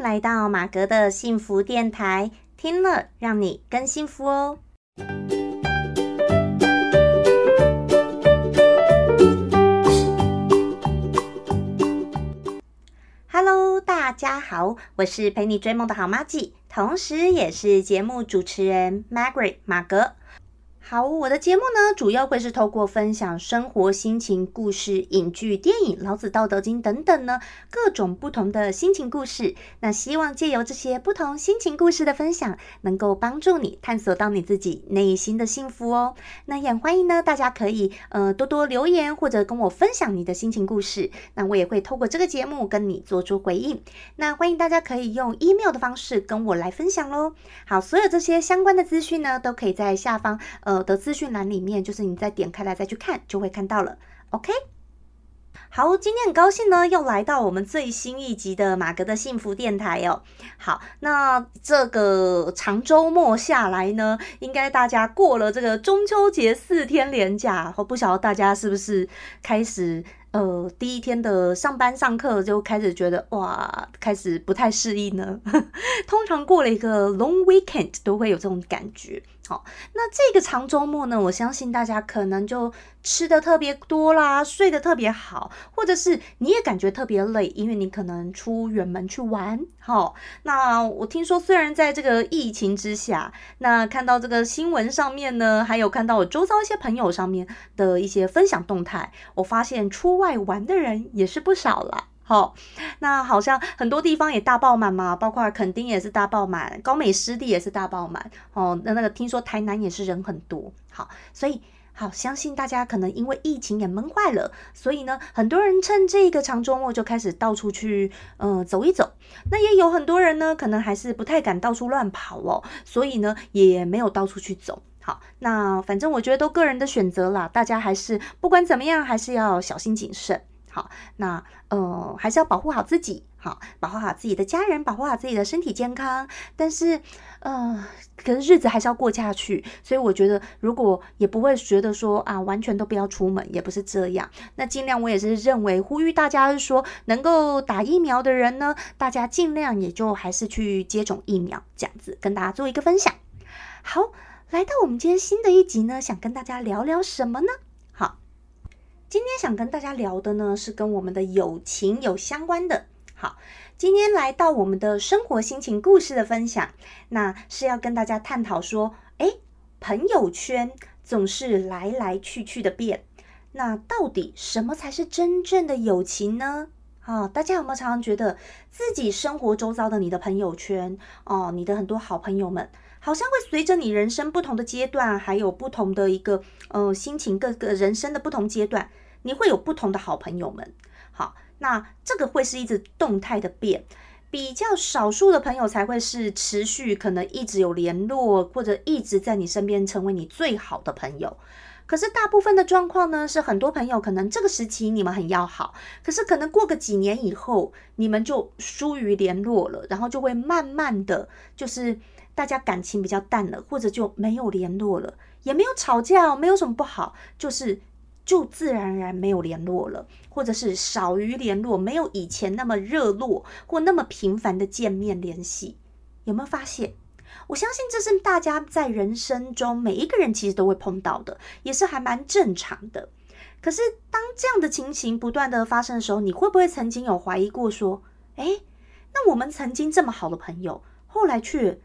来到马格的幸福电台，听了让你更幸福哦。Hello，大家好，我是陪你追梦的好妈咪，同时也是节目主持人 Margaret 马格。好，我的节目呢，主要会是透过分享生活心情故事、影剧、电影、老子、道德经等等呢，各种不同的心情故事。那希望借由这些不同心情故事的分享，能够帮助你探索到你自己内心的幸福哦。那也欢迎呢，大家可以呃多多留言或者跟我分享你的心情故事。那我也会透过这个节目跟你做出回应。那欢迎大家可以用 email 的方式跟我来分享喽。好，所有这些相关的资讯呢，都可以在下方呃。我的资讯栏里面，就是你再点开来再去看，就会看到了。OK，好，今天很高兴呢，又来到我们最新一集的马格的幸福电台哦。好，那这个长周末下来呢，应该大家过了这个中秋节四天连假，我不晓得大家是不是开始。呃，第一天的上班上课就开始觉得哇，开始不太适应呢。通常过了一个 long weekend 都会有这种感觉。好，那这个长周末呢，我相信大家可能就吃的特别多啦，睡得特别好，或者是你也感觉特别累，因为你可能出远门去玩。好，那我听说虽然在这个疫情之下，那看到这个新闻上面呢，还有看到我周遭一些朋友上面的一些分享动态，我发现出外玩的人也是不少了。好，那好像很多地方也大爆满嘛，包括垦丁也是大爆满，高美湿地也是大爆满。哦，那那个听说台南也是人很多。好，所以好相信大家可能因为疫情也闷坏了，所以呢，很多人趁这个长周末就开始到处去呃走一走。那也有很多人呢，可能还是不太敢到处乱跑哦，所以呢也没有到处去走。好，那反正我觉得都个人的选择啦，大家还是不管怎么样，还是要小心谨慎。好，那呃还是要保护好自己，好，保护好自己的家人，保护好自己的身体健康。但是，呃，可是日子还是要过下去，所以我觉得，如果也不会觉得说啊，完全都不要出门，也不是这样。那尽量，我也是认为呼吁大家是说，能够打疫苗的人呢，大家尽量也就还是去接种疫苗，这样子跟大家做一个分享。好，来到我们今天新的一集呢，想跟大家聊聊什么呢？今天想跟大家聊的呢，是跟我们的友情有相关的。好，今天来到我们的生活心情故事的分享，那是要跟大家探讨说，哎，朋友圈总是来来去去的变，那到底什么才是真正的友情呢？啊，大家有没有常常觉得自己生活周遭的你的朋友圈哦，你的很多好朋友们？好像会随着你人生不同的阶段，还有不同的一个呃心情，各个人生的不同阶段，你会有不同的好朋友们。好，那这个会是一直动态的变，比较少数的朋友才会是持续可能一直有联络，或者一直在你身边成为你最好的朋友。可是大部分的状况呢，是很多朋友可能这个时期你们很要好，可是可能过个几年以后，你们就疏于联络了，然后就会慢慢的就是。大家感情比较淡了，或者就没有联络了，也没有吵架，没有什么不好，就是就自然而然没有联络了，或者是少于联络，没有以前那么热络或那么频繁的见面联系。有没有发现？我相信这是大家在人生中每一个人其实都会碰到的，也是还蛮正常的。可是当这样的情形不断的发生的时候，你会不会曾经有怀疑过说，哎，那我们曾经这么好的朋友，后来却……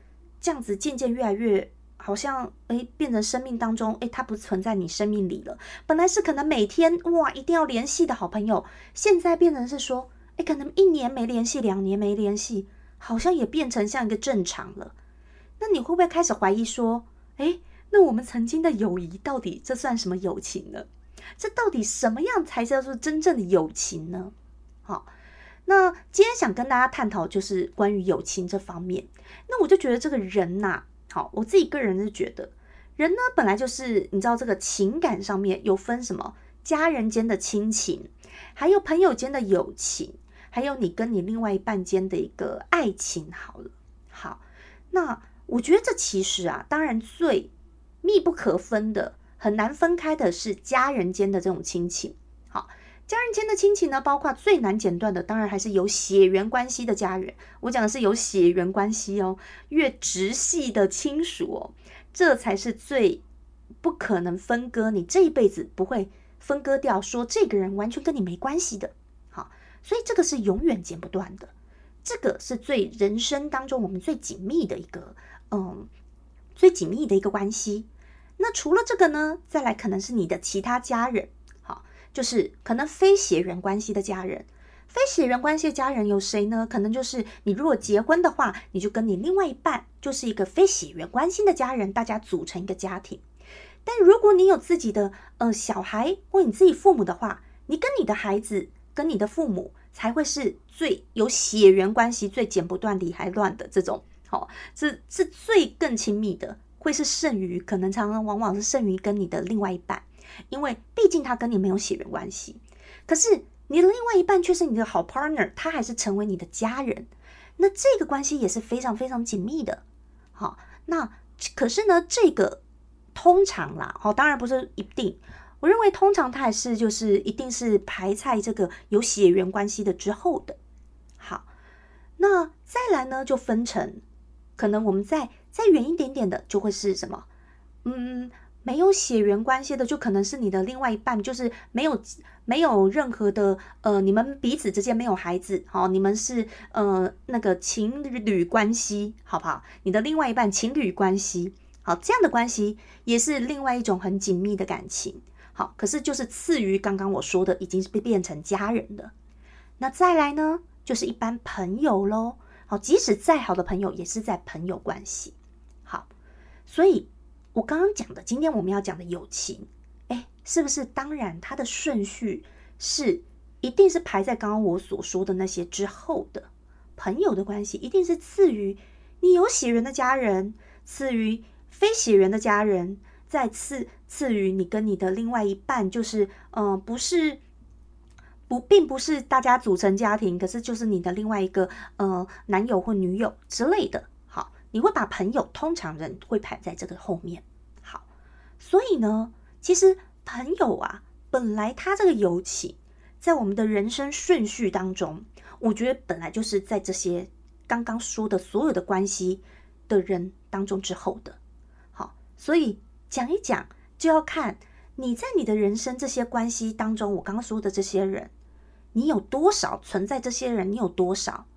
这样子渐渐越来越好像哎，变成生命当中哎，它不存在你生命里了。本来是可能每天哇一定要联系的好朋友，现在变成是说哎，可能一年没联系，两年没联系，好像也变成像一个正常了。那你会不会开始怀疑说，哎，那我们曾经的友谊到底这算什么友情呢？这到底什么样才叫做真正的友情呢？好。那今天想跟大家探讨就是关于友情这方面。那我就觉得这个人呐，好，我自己个人是觉得，人呢本来就是你知道这个情感上面有分什么家人间的亲情，还有朋友间的友情，还有你跟你另外一半间的一个爱情。好了，好，那我觉得这其实啊，当然最密不可分的、很难分开的是家人间的这种亲情。家人间的亲情呢，包括最难剪断的，当然还是有血缘关系的家人。我讲的是有血缘关系哦，越直系的亲属哦，这才是最不可能分割，你这一辈子不会分割掉，说这个人完全跟你没关系的。好，所以这个是永远剪不断的，这个是最人生当中我们最紧密的一个，嗯，最紧密的一个关系。那除了这个呢，再来可能是你的其他家人。就是可能非血缘关系的家人，非血缘关系的家人有谁呢？可能就是你如果结婚的话，你就跟你另外一半就是一个非血缘关系的家人，大家组成一个家庭。但如果你有自己的呃小孩或你自己父母的话，你跟你的孩子跟你的父母才会是最有血缘关系、最剪不断理还乱的这种，好，是是最更亲密的，会是剩余，可能常常往往是剩余跟你的另外一半。因为毕竟他跟你没有血缘关系，可是你的另外一半却是你的好 partner，他还是成为你的家人，那这个关系也是非常非常紧密的。好，那可是呢，这个通常啦，好，当然不是一定。我认为通常它还是就是一定是排在这个有血缘关系的之后的。好，那再来呢，就分成可能我们再再远一点点的，就会是什么？嗯。没有血缘关系的，就可能是你的另外一半，就是没有没有任何的呃，你们彼此之间没有孩子，好，你们是呃那个情侣关系，好不好？你的另外一半情侣关系，好，这样的关系也是另外一种很紧密的感情，好，可是就是次于刚刚我说的，已经是被变成家人的。那再来呢，就是一般朋友喽，好，即使再好的朋友，也是在朋友关系，好，所以。我刚刚讲的，今天我们要讲的友情，哎，是不是？当然，它的顺序是一定是排在刚刚我所说的那些之后的。朋友的关系一定是次于你有血缘的家人，次于非血缘的家人，再次次于你跟你的另外一半，就是嗯，不是不，并不是大家组成家庭，可是就是你的另外一个呃男友或女友之类的。你会把朋友通常人会排在这个后面，好，所以呢，其实朋友啊，本来他这个友情，在我们的人生顺序当中，我觉得本来就是在这些刚刚说的所有的关系的人当中之后的，好，所以讲一讲就要看你在你的人生这些关系当中，我刚刚说的这些人，你有多少存在这些人，你有多少，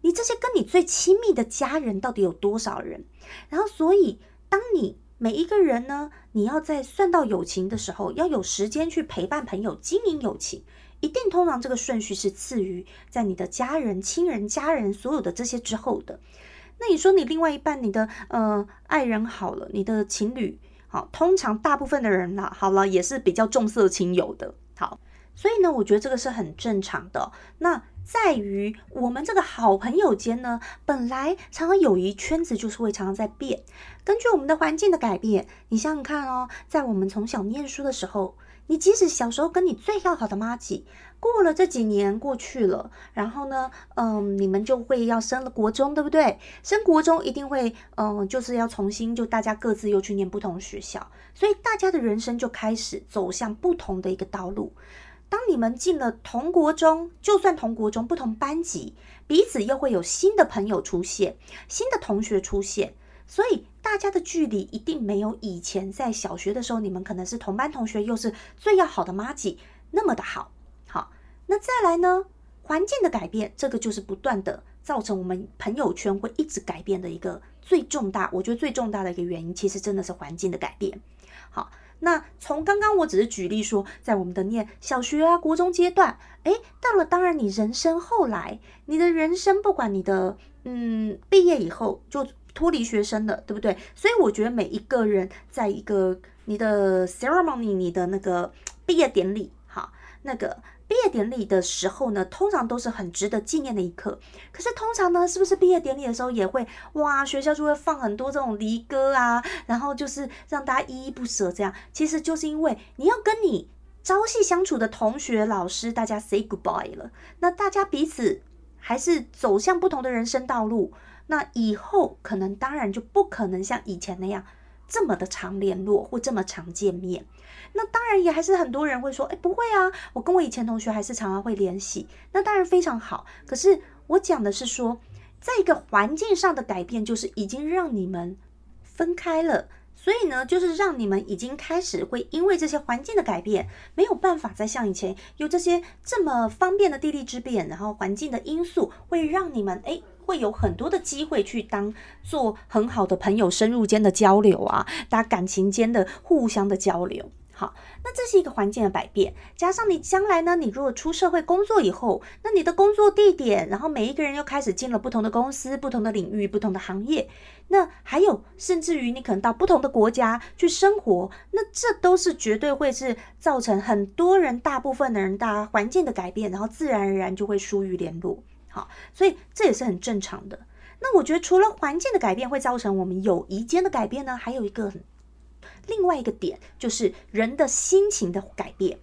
你这些跟你最亲密的家人到底有多少人？然后，所以当你每一个人呢，你要在算到友情的时候，要有时间去陪伴朋友、经营友情，一定通常这个顺序是次于在你的家人、亲人、家人所有的这些之后的。那你说你另外一半，你的呃爱人好了，你的情侣好，通常大部分的人啦，好了也是比较重色轻友的。好，所以呢，我觉得这个是很正常的。那。在于我们这个好朋友间呢，本来常常友谊圈子就是会常常在变，根据我们的环境的改变，你想想看哦，在我们从小念书的时候，你即使小时候跟你最要好的妈吉，过了这几年过去了，然后呢，嗯，你们就会要升了国中，对不对？升国中一定会，嗯，就是要重新就大家各自又去念不同学校，所以大家的人生就开始走向不同的一个道路。当你们进了同国中，就算同国中不同班级，彼此又会有新的朋友出现，新的同学出现，所以大家的距离一定没有以前在小学的时候，你们可能是同班同学，又是最要好的妈吉那么的好。好，那再来呢？环境的改变，这个就是不断的造成我们朋友圈会一直改变的一个最重大，我觉得最重大的一个原因，其实真的是环境的改变。好。那从刚刚我只是举例说，在我们的念小学啊、国中阶段，诶，到了当然你人生后来，你的人生不管你的嗯毕业以后就脱离学生了，对不对？所以我觉得每一个人在一个你的 ceremony，你的那个毕业典礼，哈，那个。毕业典礼的时候呢，通常都是很值得纪念的一刻。可是通常呢，是不是毕业典礼的时候也会哇，学校就会放很多这种离歌啊，然后就是让大家依依不舍这样。其实就是因为你要跟你朝夕相处的同学、老师，大家 say goodbye 了，那大家彼此还是走向不同的人生道路。那以后可能当然就不可能像以前那样这么的常联络或这么常见面。那当然也还是很多人会说，哎，不会啊，我跟我以前同学还是常常会联系。那当然非常好。可是我讲的是说，在一个环境上的改变，就是已经让你们分开了。所以呢，就是让你们已经开始会因为这些环境的改变，没有办法再像以前有这些这么方便的地利之便，然后环境的因素会让你们诶会有很多的机会去当做很好的朋友，深入间的交流啊，大家感情间的互相的交流。好，那这是一个环境的改变，加上你将来呢，你如果出社会工作以后，那你的工作地点，然后每一个人又开始进了不同的公司、不同的领域、不同的行业，那还有甚至于你可能到不同的国家去生活，那这都是绝对会是造成很多人、大部分的人大环境的改变，然后自然而然就会疏于联络。好，所以这也是很正常的。那我觉得除了环境的改变会造成我们友谊间的改变呢，还有一个。另外一个点就是人的心情的改变，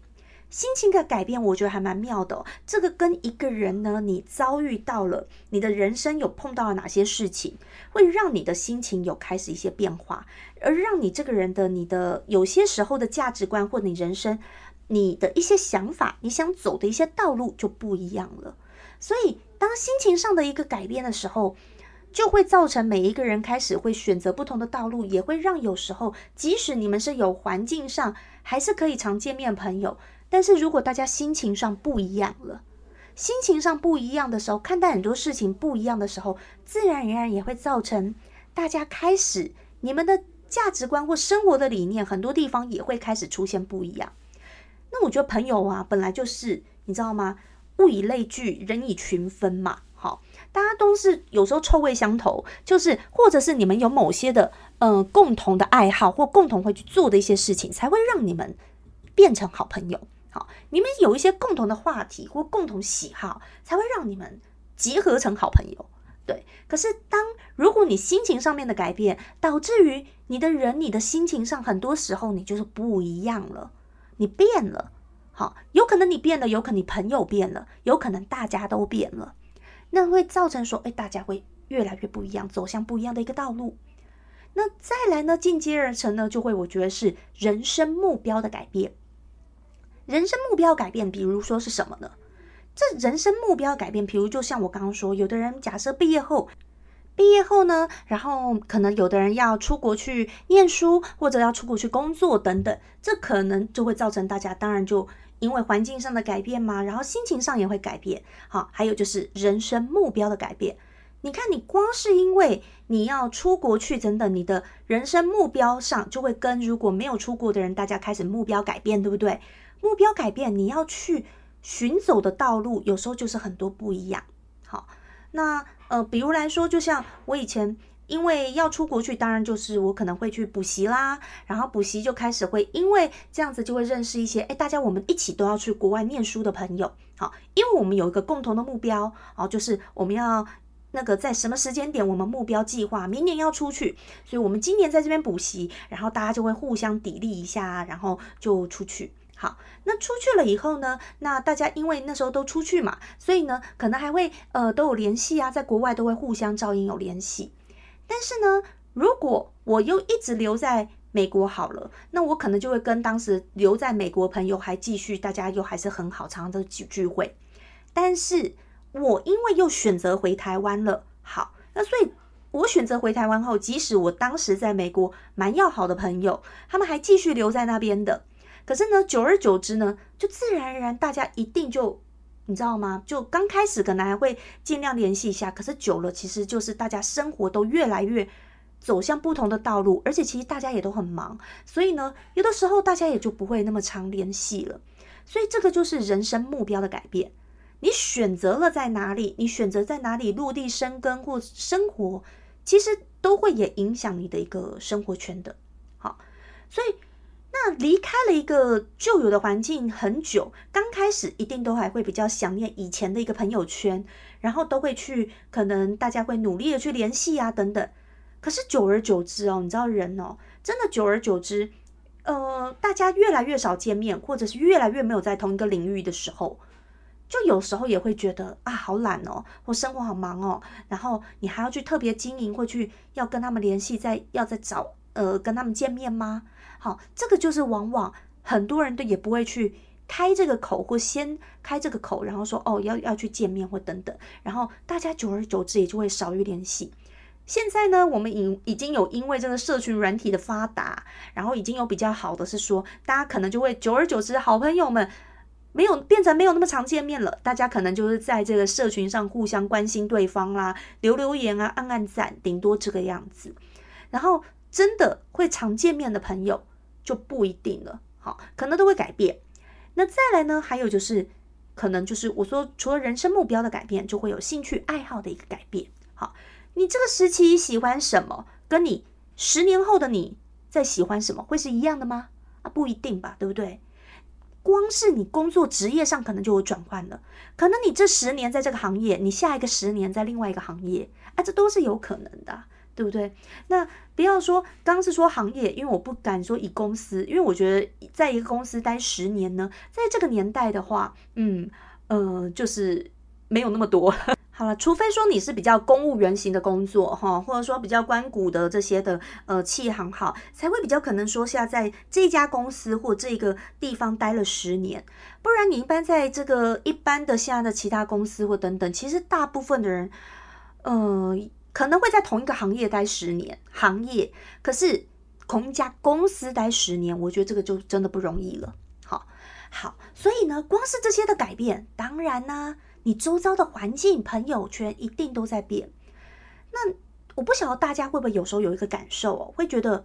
心情的改变，我觉得还蛮妙的。这个跟一个人呢，你遭遇到了，你的人生有碰到了哪些事情，会让你的心情有开始一些变化，而让你这个人的你的有些时候的价值观或你人生你的一些想法，你想走的一些道路就不一样了。所以，当心情上的一个改变的时候。就会造成每一个人开始会选择不同的道路，也会让有时候即使你们是有环境上还是可以常见面朋友，但是如果大家心情上不一样了，心情上不一样的时候，看待很多事情不一样的时候，自然而然也会造成大家开始你们的价值观或生活的理念，很多地方也会开始出现不一样。那我觉得朋友啊，本来就是你知道吗？物以类聚，人以群分嘛。大家都是有时候臭味相投，就是或者是你们有某些的呃共同的爱好或共同会去做的一些事情，才会让你们变成好朋友。好，你们有一些共同的话题或共同喜好，才会让你们结合成好朋友。对，可是当如果你心情上面的改变，导致于你的人你的心情上，很多时候你就是不一样了，你变了。好，有可能你变了，有可能你朋友变了，有可能大家都变了。那会造成说，哎，大家会越来越不一样，走向不一样的一个道路。那再来呢，进阶而成呢，就会我觉得是人生目标的改变。人生目标改变，比如说是什么呢？这人生目标改变，比如就像我刚刚说，有的人假设毕业后，毕业后呢，然后可能有的人要出国去念书，或者要出国去工作等等，这可能就会造成大家当然就。因为环境上的改变嘛，然后心情上也会改变。好，还有就是人生目标的改变。你看，你光是因为你要出国去等等，你的人生目标上就会跟如果没有出国的人，大家开始目标改变，对不对？目标改变，你要去寻走的道路，有时候就是很多不一样。好，那呃，比如来说，就像我以前。因为要出国去，当然就是我可能会去补习啦，然后补习就开始会，因为这样子就会认识一些，哎，大家我们一起都要去国外念书的朋友，好，因为我们有一个共同的目标，哦，就是我们要那个在什么时间点，我们目标计划明年要出去，所以我们今年在这边补习，然后大家就会互相砥砺一下，然后就出去。好，那出去了以后呢，那大家因为那时候都出去嘛，所以呢，可能还会呃都有联系啊，在国外都会互相照应有联系。但是呢，如果我又一直留在美国好了，那我可能就会跟当时留在美国朋友还继续，大家又还是很好，常常都聚聚会。但是我因为又选择回台湾了，好，那所以我选择回台湾后，即使我当时在美国蛮要好的朋友，他们还继续留在那边的。可是呢，久而久之呢，就自然而然大家一定就。你知道吗？就刚开始可能还会尽量联系一下，可是久了，其实就是大家生活都越来越走向不同的道路，而且其实大家也都很忙，所以呢，有的时候大家也就不会那么常联系了。所以这个就是人生目标的改变。你选择了在哪里，你选择在哪里落地生根或生活，其实都会也影响你的一个生活圈的。好，所以。那离开了一个旧有的环境很久，刚开始一定都还会比较想念以前的一个朋友圈，然后都会去，可能大家会努力的去联系啊等等。可是久而久之哦，你知道人哦，真的久而久之，呃，大家越来越少见面，或者是越来越没有在同一个领域的时候，就有时候也会觉得啊，好懒哦，或生活好忙哦，然后你还要去特别经营，或去要跟他们联系，再要再找。呃跟他们见面吗？好，这个就是往往很多人都也不会去开这个口，或先开这个口，然后说哦要要去见面或等等，然后大家久而久之也就会少于联系。现在呢，我们已已经有因为这个社群软体的发达，然后已经有比较好的是说，大家可能就会久而久之，好朋友们。没有变成没有那么常见面了，大家可能就是在这个社群上互相关心对方啦，留留言啊，按按赞，顶多这个样子。然后真的会常见面的朋友就不一定了，好，可能都会改变。那再来呢，还有就是可能就是我说除了人生目标的改变，就会有兴趣爱好的一个改变。好，你这个时期喜欢什么，跟你十年后的你在喜欢什么会是一样的吗？啊，不一定吧，对不对？光是你工作职业上可能就有转换了，可能你这十年在这个行业，你下一个十年在另外一个行业，啊，这都是有可能的，对不对？那不要说刚是说行业，因为我不敢说以公司，因为我觉得在一个公司待十年呢，在这个年代的话，嗯呃，就是没有那么多。好了，除非说你是比较公务员型的工作哈，或者说比较关谷的这些的呃企业行好，才会比较可能说下在这家公司或这个地方待了十年，不然你一般在这个一般的现在的其他公司或等等，其实大部分的人，呃，可能会在同一个行业待十年，行业可是同一家公司待十年，我觉得这个就真的不容易了。好，好，所以呢，光是这些的改变，当然呢。你周遭的环境、朋友圈一定都在变。那我不晓得大家会不会有时候有一个感受哦，会觉得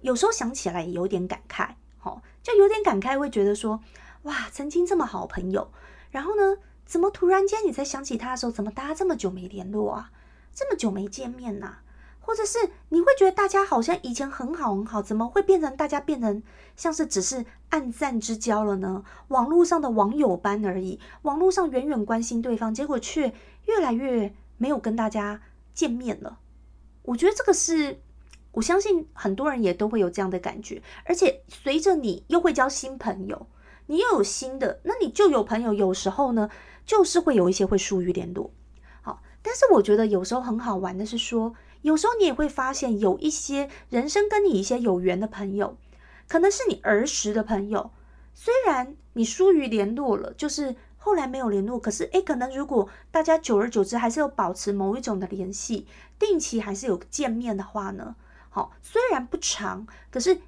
有时候想起来也有点感慨，哦，就有点感慨，会觉得说，哇，曾经这么好朋友，然后呢，怎么突然间你在想起他的时候，怎么大家这么久没联络啊，这么久没见面呐？或者是你会觉得大家好像以前很好很好，怎么会变成大家变成像是只是暗赞之交了呢？网络上的网友般而已，网络上远远关心对方，结果却越来越没有跟大家见面了。我觉得这个是，我相信很多人也都会有这样的感觉。而且随着你又会交新朋友，你又有新的，那你就有朋友，有时候呢，就是会有一些会疏于联络。但是我觉得有时候很好玩的是说。有时候你也会发现，有一些人生跟你一些有缘的朋友，可能是你儿时的朋友，虽然你疏于联络了，就是后来没有联络，可是诶，可能如果大家久而久之还是有保持某一种的联系，定期还是有见面的话呢，好，虽然不长，可是一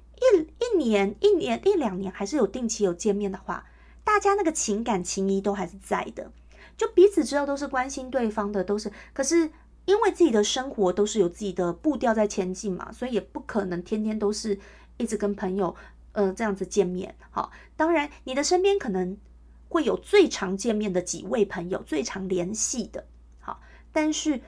一年、一年、一两年还是有定期有见面的话，大家那个情感情谊都还是在的，就彼此知道都是关心对方的，都是，可是。因为自己的生活都是有自己的步调在前进嘛，所以也不可能天天都是一直跟朋友呃这样子见面。好，当然你的身边可能会有最常见面的几位朋友，最常联系的。好，但是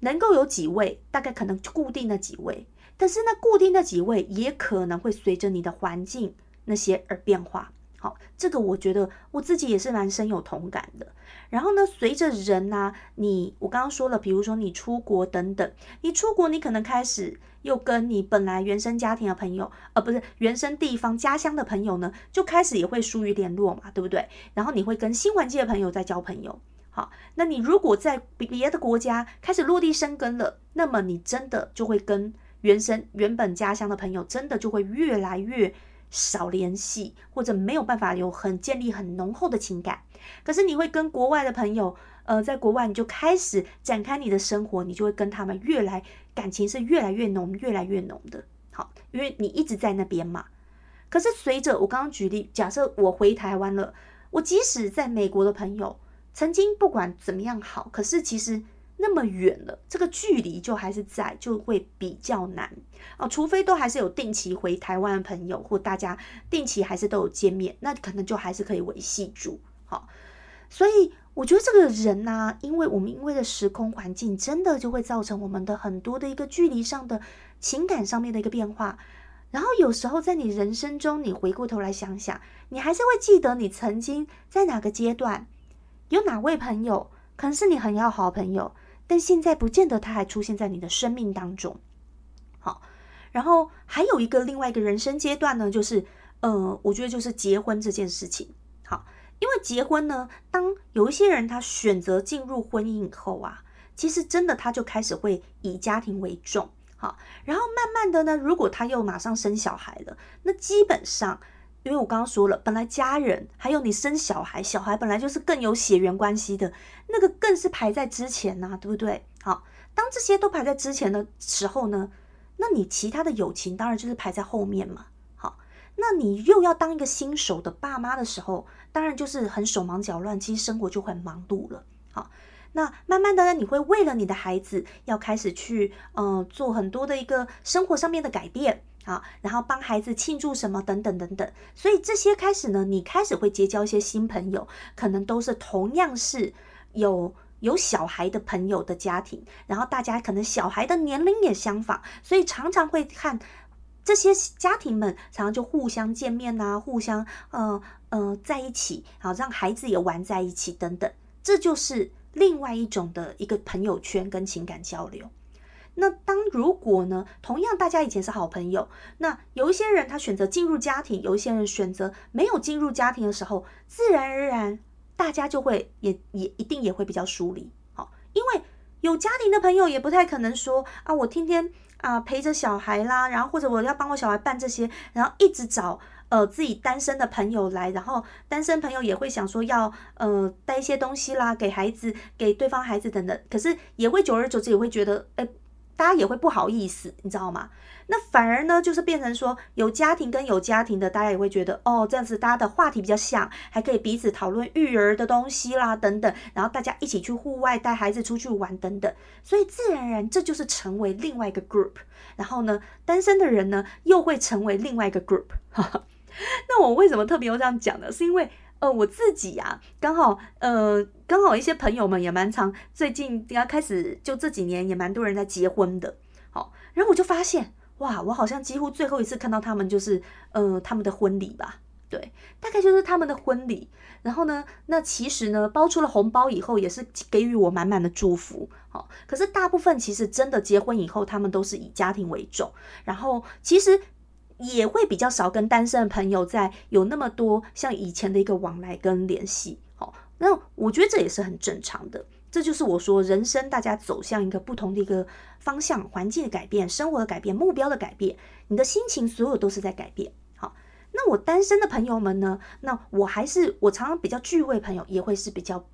能够有几位，大概可能固定的几位，但是那固定的几位也可能会随着你的环境那些而变化。好，这个我觉得我自己也是蛮深有同感的。然后呢，随着人呐，你我刚刚说了，比如说你出国等等，你出国你可能开始又跟你本来原生家庭的朋友，呃，不是原生地方家乡的朋友呢，就开始也会疏于联络嘛，对不对？然后你会跟新环境的朋友在交朋友。好，那你如果在别的国家开始落地生根了，那么你真的就会跟原生原本家乡的朋友，真的就会越来越。少联系，或者没有办法有很建立很浓厚的情感。可是你会跟国外的朋友，呃，在国外你就开始展开你的生活，你就会跟他们越来感情是越来越浓，越来越浓的。好，因为你一直在那边嘛。可是随着我刚刚举例，假设我回台湾了，我即使在美国的朋友，曾经不管怎么样好，可是其实。那么远了，这个距离就还是在，就会比较难哦。除非都还是有定期回台湾的朋友，或大家定期还是都有见面，那可能就还是可以维系住。好，所以我觉得这个人呢，因为我们因为的时空环境，真的就会造成我们的很多的一个距离上的情感上面的一个变化。然后有时候在你人生中，你回过头来想想，你还是会记得你曾经在哪个阶段有哪位朋友，可能是你很要好朋友。但现在不见得他还出现在你的生命当中，好，然后还有一个另外一个人生阶段呢，就是呃，我觉得就是结婚这件事情，好，因为结婚呢，当有一些人他选择进入婚姻以后啊，其实真的他就开始会以家庭为重，好，然后慢慢的呢，如果他又马上生小孩了，那基本上，因为我刚刚说了，本来家人还有你生小孩，小孩本来就是更有血缘关系的，那个更是排在之前呐，对不对？好，当这些都排在之前的时候呢，那你其他的友情当然就是排在后面嘛。好，那你又要当一个新手的爸妈的时候，当然就是很手忙脚乱，其实生活就很忙碌了。好。那慢慢的呢，你会为了你的孩子要开始去，呃，做很多的一个生活上面的改变啊，然后帮孩子庆祝什么等等等等。所以这些开始呢，你开始会结交一些新朋友，可能都是同样是有有小孩的朋友的家庭，然后大家可能小孩的年龄也相仿，所以常常会看这些家庭们常常就互相见面呐，互相呃呃在一起，好让孩子也玩在一起等等，这就是。另外一种的一个朋友圈跟情感交流，那当如果呢，同样大家以前是好朋友，那有一些人他选择进入家庭，有一些人选择没有进入家庭的时候，自然而然大家就会也也一定也会比较疏离，好，因为有家庭的朋友也不太可能说啊，我天天啊陪着小孩啦，然后或者我要帮我小孩办这些，然后一直找。呃，自己单身的朋友来，然后单身朋友也会想说要呃带一些东西啦，给孩子，给对方孩子等等，可是也会久而久之也会觉得，哎，大家也会不好意思，你知道吗？那反而呢，就是变成说有家庭跟有家庭的，大家也会觉得，哦，这样子大家的话题比较像，还可以彼此讨论育儿的东西啦，等等，然后大家一起去户外带孩子出去玩等等，所以自然而然这就是成为另外一个 group，然后呢，单身的人呢又会成为另外一个 group，那我为什么特别要这样讲呢？是因为呃我自己呀，刚好呃刚好一些朋友们也蛮常最近刚开始就这几年也蛮多人在结婚的，好，然后我就发现哇，我好像几乎最后一次看到他们就是呃他们的婚礼吧，对，大概就是他们的婚礼。然后呢，那其实呢包出了红包以后也是给予我满满的祝福，好，可是大部分其实真的结婚以后，他们都是以家庭为重，然后其实。也会比较少跟单身的朋友在有那么多像以前的一个往来跟联系，好，那我觉得这也是很正常的。这就是我说人生大家走向一个不同的一个方向，环境的改变，生活的改变，目标的改变，你的心情所有都是在改变。好，那我单身的朋友们呢？那我还是我常常比较聚会朋友也会是比较。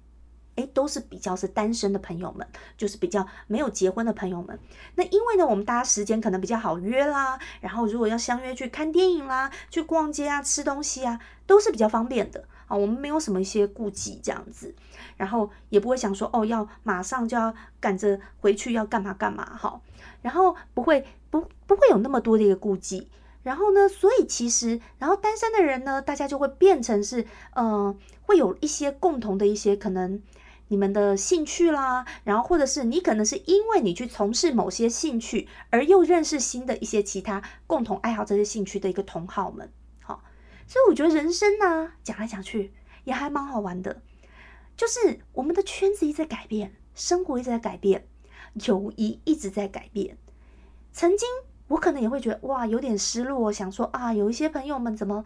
哎，都是比较是单身的朋友们，就是比较没有结婚的朋友们。那因为呢，我们大家时间可能比较好约啦，然后如果要相约去看电影啦、去逛街啊、吃东西啊，都是比较方便的啊。我们没有什么一些顾忌这样子，然后也不会想说哦，要马上就要赶着回去要干嘛干嘛哈。然后不会不不会有那么多的一个顾忌。然后呢，所以其实，然后单身的人呢，大家就会变成是，嗯，会有一些共同的一些可能。你们的兴趣啦，然后或者是你可能是因为你去从事某些兴趣，而又认识新的一些其他共同爱好这些兴趣的一个同好们，好，所以我觉得人生呢，讲来讲去也还蛮好玩的，就是我们的圈子一直在改变，生活一直在改变，友谊一直在改变。曾经我可能也会觉得哇，有点失落，想说啊，有一些朋友们怎么？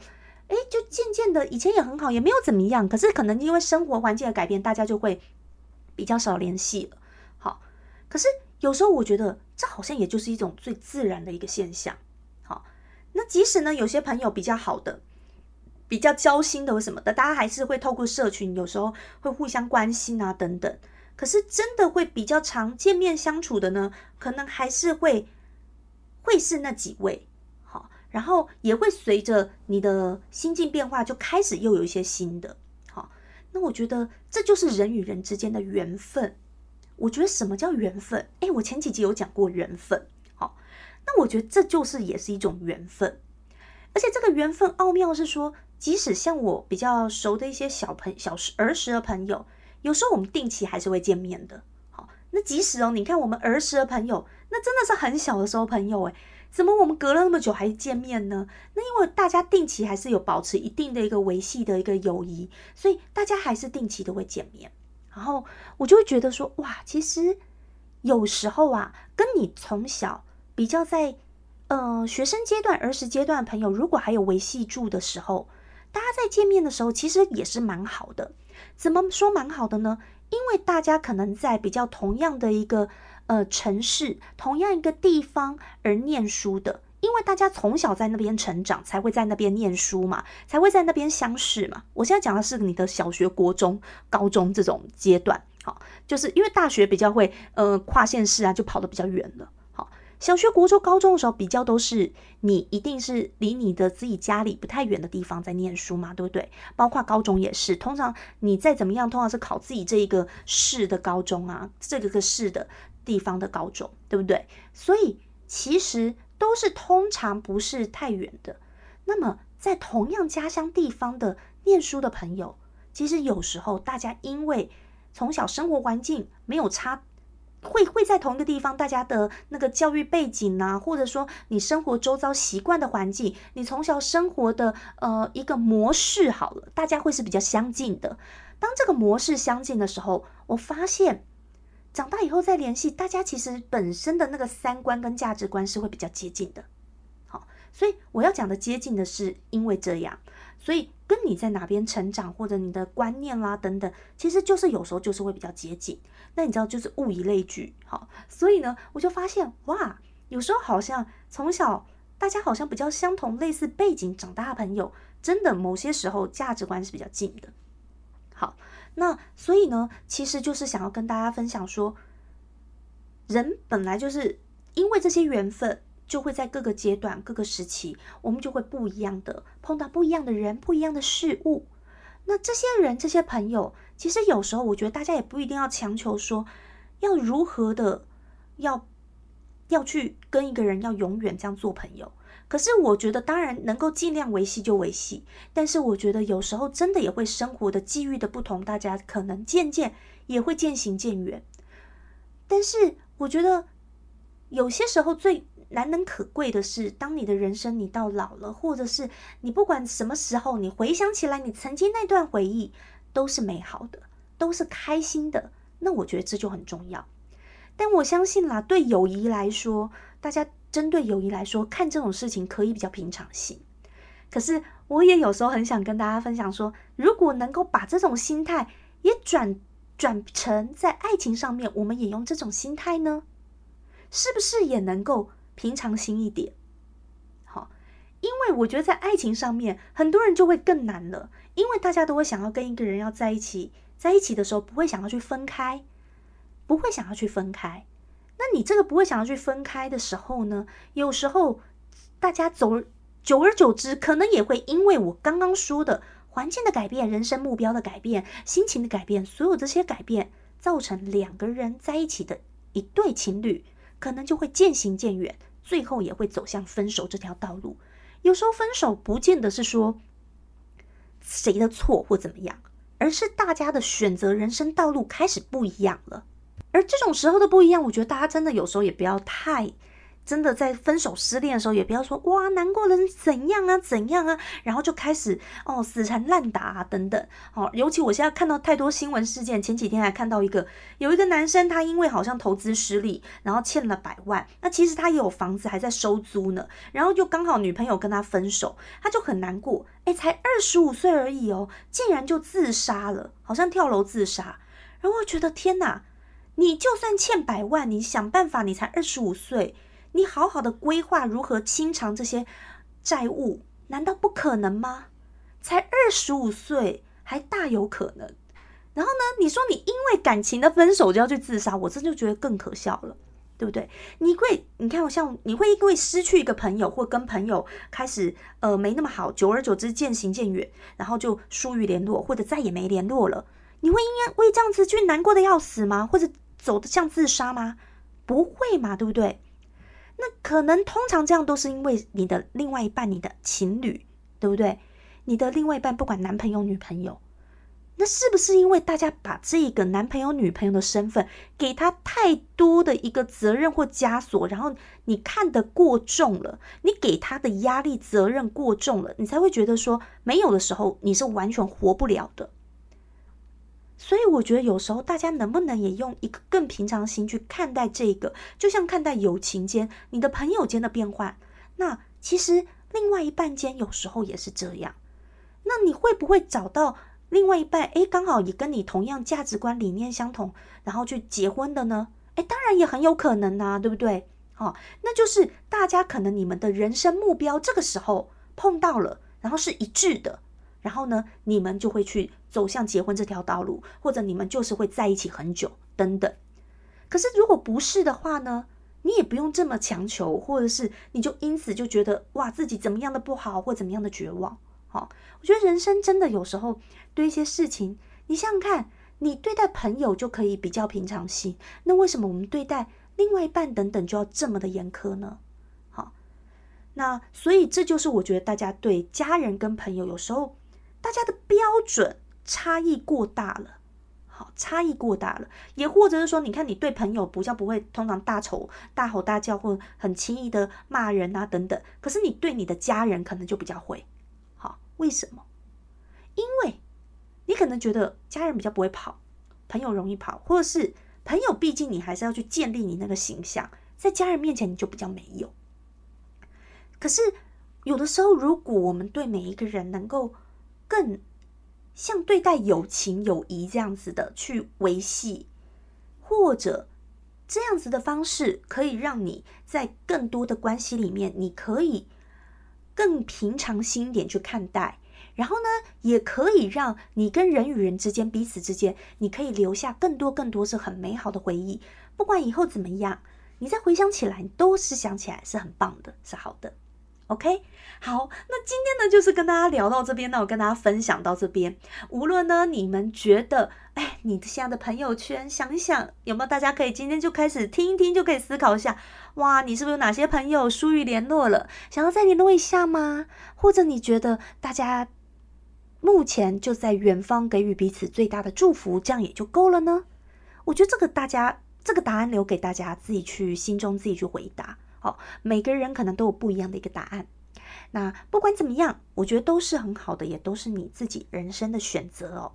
哎，就渐渐的，以前也很好，也没有怎么样。可是可能因为生活环境的改变，大家就会比较少联系了。好，可是有时候我觉得这好像也就是一种最自然的一个现象。好，那即使呢有些朋友比较好的、比较交心的或什么的，大家还是会透过社群，有时候会互相关心啊等等。可是真的会比较常见面相处的呢，可能还是会会是那几位。然后也会随着你的心境变化，就开始又有一些新的。好，那我觉得这就是人与人之间的缘分。我觉得什么叫缘分？哎，我前几集有讲过缘分。好，那我觉得这就是也是一种缘分。而且这个缘分奥妙是说，即使像我比较熟的一些小朋小时儿时的朋友，有时候我们定期还是会见面的。好，那即使哦，你看我们儿时的朋友，那真的是很小的时候朋友，哎。怎么我们隔了那么久还见面呢？那因为大家定期还是有保持一定的一个维系的一个友谊，所以大家还是定期的会见面。然后我就会觉得说，哇，其实有时候啊，跟你从小比较在呃学生阶段、儿时阶段的朋友，如果还有维系住的时候，大家在见面的时候，其实也是蛮好的。怎么说蛮好的呢？因为大家可能在比较同样的一个呃城市、同样一个地方而念书的，因为大家从小在那边成长，才会在那边念书嘛，才会在那边相识嘛。我现在讲的是你的小学、国中、高中这种阶段，好，就是因为大学比较会呃跨县市啊，就跑得比较远了。好小学、国中、高中的时候，比较都是你一定是离你的自己家里不太远的地方在念书嘛，对不对？包括高中也是，通常你再怎么样，通常是考自己这一个市的高中啊，这个个市的地方的高中，对不对？所以其实都是通常不是太远的。那么在同样家乡地方的念书的朋友，其实有时候大家因为从小生活环境没有差。会会在同一个地方，大家的那个教育背景啊，或者说你生活周遭习惯的环境，你从小生活的呃一个模式好了，大家会是比较相近的。当这个模式相近的时候，我发现长大以后再联系，大家其实本身的那个三观跟价值观是会比较接近的。好，所以我要讲的接近的是因为这样。所以跟你在哪边成长，或者你的观念啦等等，其实就是有时候就是会比较接近。那你知道就是物以类聚，好，所以呢，我就发现哇，有时候好像从小大家好像比较相同、类似背景长大的朋友，真的某些时候价值观是比较近的。好，那所以呢，其实就是想要跟大家分享说，人本来就是因为这些缘分。就会在各个阶段、各个时期，我们就会不一样的碰到不一样的人、不一样的事物。那这些人、这些朋友，其实有时候我觉得大家也不一定要强求说要如何的要要去跟一个人要永远这样做朋友。可是我觉得，当然能够尽量维系就维系。但是我觉得有时候真的也会生活的际遇的不同，大家可能渐渐也会渐行渐远。但是我觉得有些时候最。难能可贵的是，当你的人生你到老了，或者是你不管什么时候，你回想起来，你曾经那段回忆都是美好的，都是开心的。那我觉得这就很重要。但我相信啦，对友谊来说，大家针对友谊来说，看这种事情可以比较平常心。可是我也有时候很想跟大家分享说，如果能够把这种心态也转转成在爱情上面，我们也用这种心态呢，是不是也能够？平常心一点，好，因为我觉得在爱情上面，很多人就会更难了，因为大家都会想要跟一个人要在一起，在一起的时候不会想要去分开，不会想要去分开。那你这个不会想要去分开的时候呢？有时候大家走久而久之，可能也会因为我刚刚说的环境的改变、人生目标的改变、心情的改变，所有这些改变，造成两个人在一起的一对情侣，可能就会渐行渐远。最后也会走向分手这条道路。有时候分手不见得是说谁的错或怎么样，而是大家的选择人生道路开始不一样了。而这种时候的不一样，我觉得大家真的有时候也不要太。真的在分手失恋的时候，也不要说哇难过的怎样啊怎样啊，然后就开始哦死缠烂打啊等等。好，尤其我现在看到太多新闻事件，前几天还看到一个，有一个男生他因为好像投资失利，然后欠了百万，那其实他也有房子还在收租呢，然后就刚好女朋友跟他分手，他就很难过，哎，才二十五岁而已哦，竟然就自杀了，好像跳楼自杀。然后我觉得天哪，你就算欠百万，你想办法，你才二十五岁。你好好的规划如何清偿这些债务，难道不可能吗？才二十五岁，还大有可能。然后呢？你说你因为感情的分手就要去自杀，我真就觉得更可笑了，对不对？你会，你看，我像你会因为失去一个朋友，或跟朋友开始呃没那么好，久而久之渐行渐远，然后就疏于联络，或者再也没联络了。你会因为这样子去难过的要死吗？或者走的像自杀吗？不会嘛，对不对？那可能通常这样都是因为你的另外一半，你的情侣，对不对？你的另外一半不管男朋友女朋友，那是不是因为大家把这个男朋友女朋友的身份给他太多的一个责任或枷锁，然后你看得过重了，你给他的压力责任过重了，你才会觉得说没有的时候你是完全活不了的。所以我觉得有时候大家能不能也用一个更平常心去看待这个，就像看待友情间、你的朋友间的变换。那其实另外一半间有时候也是这样。那你会不会找到另外一半诶，刚好也跟你同样价值观理念相同，然后去结婚的呢？诶，当然也很有可能呐，对不对？哦，那就是大家可能你们的人生目标这个时候碰到了，然后是一致的，然后呢，你们就会去走向结婚这条道路，或者你们就是会在一起很久等等。可是如果不是的话呢，你也不用这么强求，或者是你就因此就觉得哇自己怎么样的不好，或怎么样的绝望。好，我觉得人生真的有时候对一些事情，你想想看，你对待朋友就可以比较平常心，那为什么我们对待？另外一半等等就要这么的严苛呢？好，那所以这就是我觉得大家对家人跟朋友有时候大家的标准差异过大了，好，差异过大了，也或者是说，你看你对朋友不叫不会通常大吵大吼大叫或很轻易的骂人啊等等，可是你对你的家人可能就比较会，好，为什么？因为你可能觉得家人比较不会跑，朋友容易跑，或者是。朋友，毕竟你还是要去建立你那个形象，在家人面前你就比较没有。可是有的时候，如果我们对每一个人能够更像对待友情、友谊这样子的去维系，或者这样子的方式，可以让你在更多的关系里面，你可以更平常心一点去看待。然后呢，也可以让你跟人与人之间、彼此之间，你可以留下更多、更多是很美好的回忆。不管以后怎么样，你再回想起来，都是想起来是很棒的，是好的。OK，好，那今天呢，就是跟大家聊到这边，那我跟大家分享到这边。无论呢，你们觉得，哎，你现在的朋友圈，想一想有没有大家可以今天就开始听一听，就可以思考一下，哇，你是不是有哪些朋友疏于联络了，想要再联络一下吗？或者你觉得大家？目前就在远方给予彼此最大的祝福，这样也就够了呢。我觉得这个大家这个答案留给大家自己去心中自己去回答。好，每个人可能都有不一样的一个答案。那不管怎么样，我觉得都是很好的，也都是你自己人生的选择哦。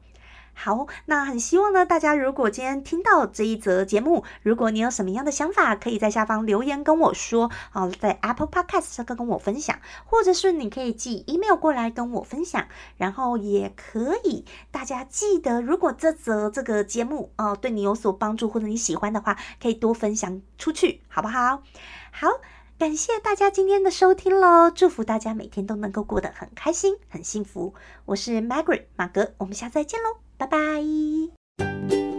好，那很希望呢，大家如果今天听到这一则节目，如果你有什么样的想法，可以在下方留言跟我说，好，在 Apple Podcast 上跟我分享，或者是你可以寄 email 过来跟我分享，然后也可以，大家记得，如果这则这个节目哦对你有所帮助或者你喜欢的话，可以多分享出去，好不好？好，感谢大家今天的收听喽，祝福大家每天都能够过得很开心、很幸福。我是 Margaret 马格，我们下次再见喽。拜拜。